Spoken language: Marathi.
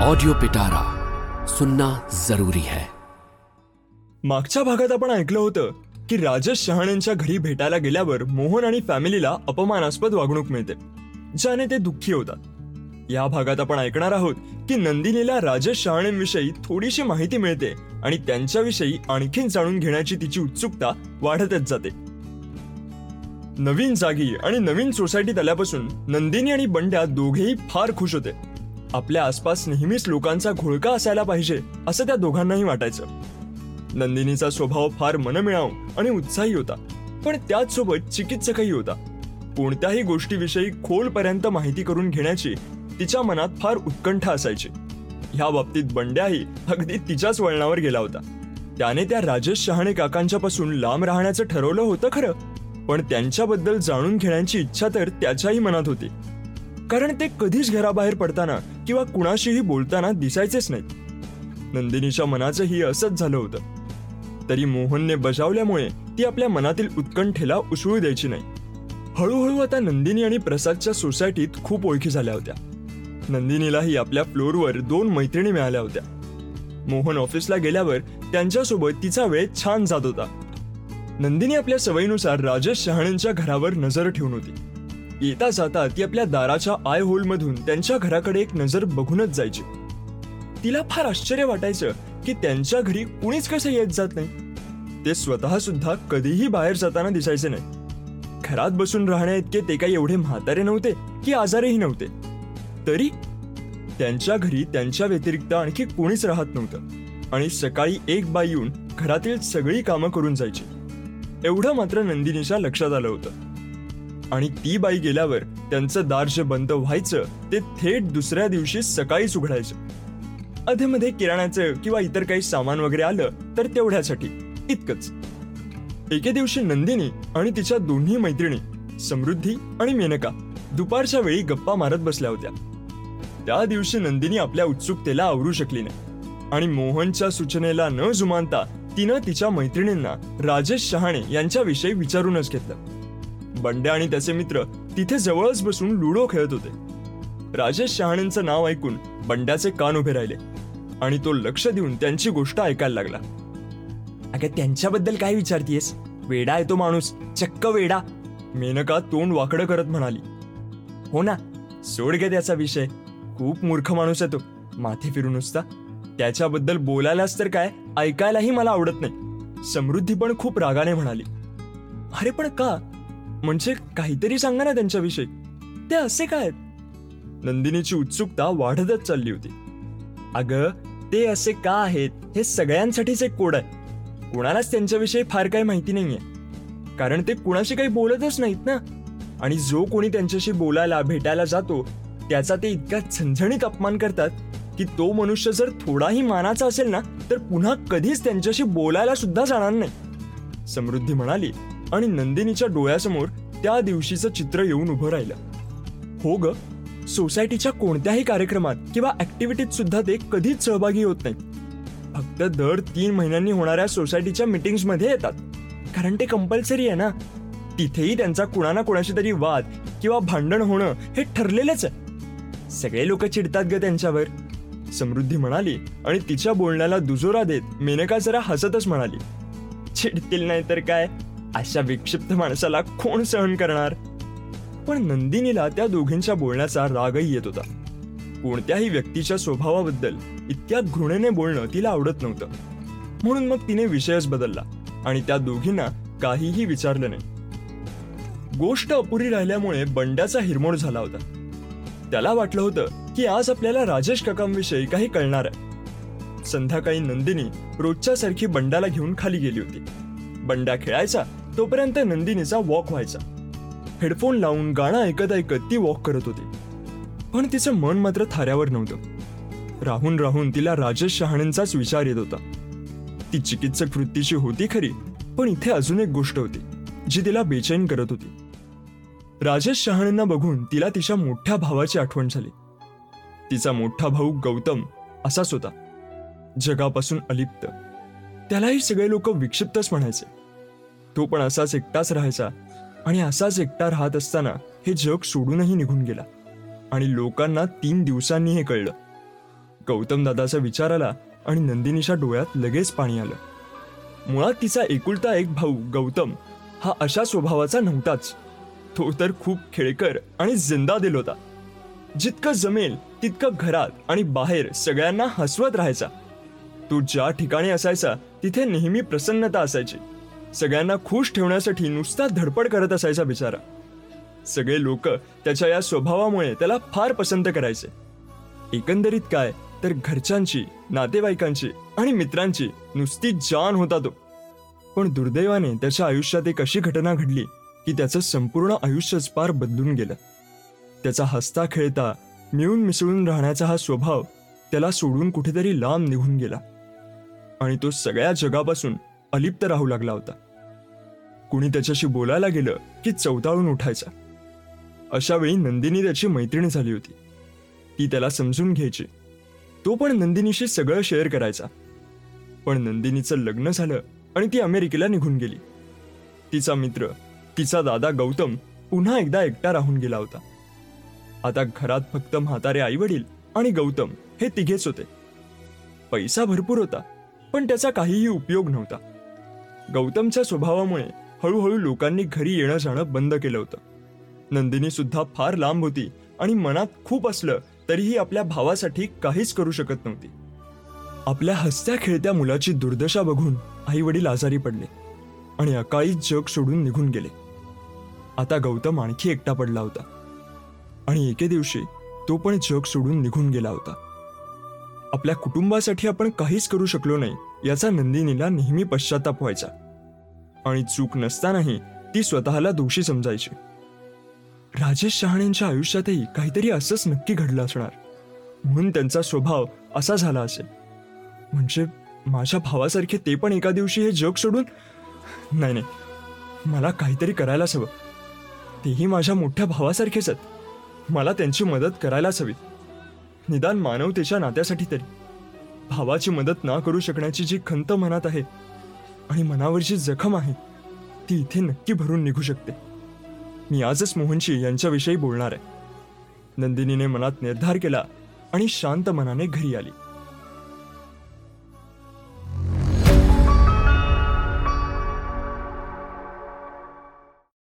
ऑडिओ पिटारा सुनना जरूरी है। मागच्या भागात आपण ऐकलं होतं की राजेश शहाण्यांच्या घरी भेटायला गेल्यावर मोहन आणि फॅमिलीला अपमानास्पद वागणूक मिळते ज्याने ते दुःखी होतात. या भागात आपण ऐकणार आहोत की नंदिनीला राजेश शहाणेंविषयी थोडीशी माहिती मिळते आणि त्यांच्याविषयी आणखीन जाणून घेण्याची तिची उत्सुकता वाढतच जाते. नवीन जागी आणि नवीन सोसायटीत आल्यापासून नंदिनी आणि बंड्या दोघेही फार खुश होते. आपल्या आसपास नेहमीच लोकांचा घोळका असायला पाहिजे असं त्या दोघांनाही वाटायचं. नंदिनीचा स्वभाव फार मनमिळाव आणि उत्साही होता पण त्याच सोबत चिकित्सकही होता. कोणत्याही गोष्टीविषयी खोलपर्यंत माहिती करून घेण्याची तिच्या मनात फार उत्कंठा असायची. ह्या बाबतीत बंड्याही अगदी तिच्याच वळणावर गेला होता. त्याने त्या राजेश शहाणे काकांच्या पासून लांब राहण्याचं ठरवलं होतं खरं पण त्यांच्याबद्दल जाणून घेण्याची इच्छा तर त्याच्याही मनात होती. कारण ते कधीच घराबाहेर पडताना किंवा कुणाशीही बोलताना दिसायचेच नाहीत. नंदिनीच्या मनाचंही असंच झालं होतं. तरी मोहनने बजावल्यामुळे ती आपल्या मनातील उत्कंठेला उसळू द्यायची नाही. हळूहळू आता नंदिनी आणि प्रसादच्या सोसायटीत खूप ओळखी झाल्या होत्या. नंदिनीलाही आपल्या फ्लोअरवर दोन मैत्रिणी मिळाल्या होत्या. मोहन ऑफिसला गेल्यावर त्यांच्यासोबत तिचा वेळ छान जात होता. नंदिनी आपल्या सवयीनुसार राजेश शहाणेंच्या घरावर नजर ठेवून होती. येता जाता ती आपल्या दाराच्या आय होलमधून त्यांच्या घराकडे एक नजर बघूनच जायची. तिला फार आश्चर्य वाटायचं की त्यांच्या घरी कुणीच कसं येत जात नाही. ते स्वतः सुद्धा कधीही बाहेर जाताना दिसायचे नाही. घरात बसून राहण्या इतके ते काही एवढे म्हातारे नव्हते की आजारही नव्हते. तरी त्यांच्या घरी त्यांच्या व्यतिरिक्त आणखी कोणीच राहत नव्हतं आणि सकाळी एक बाई येऊन घरातील सगळी कामं करून जायची. एवढं मात्र नंदिनीच्या लक्षात आलं होतं. आणि ती बाई गेल्यावर त्यांचं दार जे बंद व्हायचं ते थेट दुसऱ्या दिवशी सकाळीच उघडायचं. अधेमध्ये किराण्याचं किंवा इतर काही सामान वगैरे आलं तर तेवढ्यासाठी. इतकंच. एके दिवशी नंदिनी आणि तिच्या दोन्ही मैत्रिणी समृद्धी आणि मेनका दुपारच्या वेळी गप्पा मारत बसल्या होत्या. त्या दिवशी नंदिनी आपल्या उत्सुकतेला आवरू शकली नाही. आणि मोहनच्या सूचनेला न जुमानता तिनं तिच्या मैत्रिणींना राजेश शहाणे यांच्याविषयी विचारूनच घेतलं. बंड्या आणि त्याचे मित्र तिथे जवळच बसून लुडो खेळत होते. राजेश शहाणेंचं नाव ऐकून बंड्याचे कान उभे राहिले आणि तो लक्ष देऊन त्यांची गोष्ट ऐकायला लागला. अगं त्यांच्याबद्दल काय विचारतीयस? वेडा आहे तो माणूस चक्क वेडा. मेनका तोंड वाकडं करत म्हणाली. हो ना सोड गे त्याचा विषय. खूप मूर्ख माणूस आहे तो. माथे फिरून नुसता. त्याच्याबद्दल बोलायलाच तर काय? ऐकायलाही मला आवडत नाही. समृद्धी पण खूप रागाने म्हणाली. अरे पण का? म्हणजे काहीतरी सांगा ना त्यांच्याविषयी. ते असे काय आहेत? नंदिनीची उत्सुकता वाढतच चालली होती. अगं ते असे का आहेत? हे सगळ्यांसाठीच एक कोड आहे. कुणालाच त्यांच्याविषयी फार काही माहिती नाहीये. कारण ते कुणाशी काही बोलतच नाहीत ना. आणि जो कोणी त्यांच्याशी बोलायला भेटायला जातो त्याचा ते इतका झणझणीत अपमान करतात की तो मनुष्य जर थोडाही मानाचा असेल ना तर पुन्हा कधीच त्यांच्याशी बोलायला सुद्धा जाणार नाही. समृद्धी म्हणाली आणि नंदिनीच्या डोळ्यासमोर त्या दिवशीचं चित्र येऊन उभं राहिलं. हो ग सोसायटीच्या कोणत्याही कार्यक्रमात किंवा ऍक्टिव्हिटीत सुद्धा ते कधीच सहभागी होत नाहीत. फक्त दर तीन महिन्यांनी होणाऱ्या सोसायटीच्या मिटिंग्समध्ये येतात. कारण ते कंपल्सरी आहे ना. तिथेही त्यांचा कुणा कोणाशी तरी वाद किंवा भांडण होणं हे ठरलेलंच आहे. सगळे लोक चिडतात ग त्यांच्यावर. समृद्धी म्हणाली आणि तिच्या बोलण्याला दुजोरा देत मेनका जरा हसतच म्हणाली. चिडतील नाही तर काय? अशा विक्षिप्त माणसाला कोण सहन करणार? पण नंदिनीला त्या दोघींच्या बोलण्याचा रागही येत होता. कोणत्याही व्यक्तीच्या स्वभावाबद्दल इतक्या घृणेने बोलणं तिला आवडत नव्हतं. म्हणून मग तिने विषयच बदलला आणि त्या दोघींना काहीही विचारलं नाही. गोष्ट अपुरी राहिल्यामुळे बंड्याचा हिरमोड झाला होता. त्याला वाटलं होतं की आज आपल्याला राजेश काकांविषयी काही कळणार आहे. संध्याकाळी नंदिनी रोजच्या सारखी बंडाला घेऊन खाली गेली होती. बंडा खेळायचा तोपर्यंत नंदिनीचा वॉक व्हायचा. हेडफोन लावून गाणं ऐकत ऐकत ती वॉक करत होती. पण तिचं मन मात्र थाऱ्यावर नव्हतं. राहून राहून तिला राजेश शहाणेंचाच विचार येत होता. ती चिकित्सक वृत्तीची होती खरी पण इथे अजून एक गोष्ट होती जी तिला बेचैन करत होती. राजेश शहाणेंना बघून तिला तिच्या मोठ्या भावाची आठवण झाली. तिचा मोठा भाऊ गौतम असाच होता. जगापासून अलिप्त. त्यालाही सगळे लोक विक्षिप्तच म्हणायचे. तो पण असाच एकटाच राहायचा. आणि असाच एकटा राहत असताना हे जग सोडूनही निघून गेला. आणि लोकांना तीन दिवसांनी हे कळलं. गौतमदादाचा विचार आला आणि नंदिनीच्या डोळ्यात लगेच पाणी आलं. मुळात तिचा एकुलता एक भाऊ गौतम हा अशा स्वभावाचा नव्हताच. तो तर खूप खेळकर आणि जिंदा दिल होता. जितकं जमेल तितकं घरात आणि बाहेर सगळ्यांना हसवत राहायचा. तो ज्या ठिकाणी असायचा तिथे नेहमी प्रसन्नता असायची. सगळ्यांना खुश ठेवण्यासाठी नुसता धडपड करत असायचा बिचारा. सगळे लोक त्याच्या या स्वभावामुळे त्याला फार पसंत करायचे. एकंदरीत काय तर घरच्यांची नातेवाईकांची आणि मित्रांची नुसती जान होता तो. पण दुर्दैवाने त्याच्या आयुष्यात एक अशी घटना घडली की त्याचं संपूर्ण आयुष्यच पार बदलून गेलं. त्याचा हसता खेळता मिळून मिसळून राहण्याचा हा स्वभाव त्याला सोडून कुठेतरी लांब निघून गेला. आणि तो सगळ्या जगापासून अलिप्त राहू लागला होता. कुणी त्याच्याशी बोलायला गेलं की चवताळून उठायचा. अशा वेळी नंदिनी त्याची मैत्रिणी झाली होती. ती त्याला समजून घ्यायची. तो पण नंदिनीशी सगळं शेअर करायचा. पण नंदिनीचं लग्न झालं आणि ती अमेरिकेला निघून गेली. तिचा मित्र तिचा दादा गौतम पुन्हा एकदा एकटा राहून गेला होता. आता घरात फक्त म्हातारे आई वडील आणि गौतम हे तिघेच होते. पैसा भरपूर होता पण त्याचा काहीही उपयोग नव्हता. गौतमच्या स्वभावामुळे हळूहळू लोकांनी घरी येणं जाणं बंद केलं होतं. नंदिनी सुद्धा फार लांब होती आणि मनात खूप असलं तरीही आपल्या भावासाठी काहीच करू शकत नव्हती. आपल्या हसत्या खेळत्या मुलाची दुर्दशा बघून आई वडील आजारी पडले आणि अकाळी जग सोडून निघून गेले. आता गौतम आणखी एकटा पडला होता आणि एके दिवशी तो पण जग सोडून निघून गेला होता. आपल्या कुटुंबासाठी आपण काहीच करू शकलो नाही याचा नंदिनीला नेहमी पश्चाताप व्हायचा. आणि चूक नसतानाही ती स्वतःला दोषी समजायची. राजेश शहाणेंच्या आयुष्यातही काहीतरी असंच नक्की घडलं असणार. म्हणून त्यांचा स्वभाव असा झाला असेल. म्हणजे माझ्या भावासारखे ते पण एका दिवशी हे जग सोडून नाही नाही. मला काहीतरी करायलाच हवं. तेही माझ्या मोठ्या भावासारखेच आहेत. मला त्यांची मदत करायलाच हवी. निदान मानवतेच्या नात्यासाठी तरी. भावाची मदत ना करू शकण्याची जी खंत मनात आहे आणि मनावरची जखम आहे ती इथे नक्की भरून निघू शकते. मी आजच मोहनशी यांच्याविषयी बोलणार आहे. नंदिनीने मनात निर्धार केला आणि शांत मनाने घरी आली.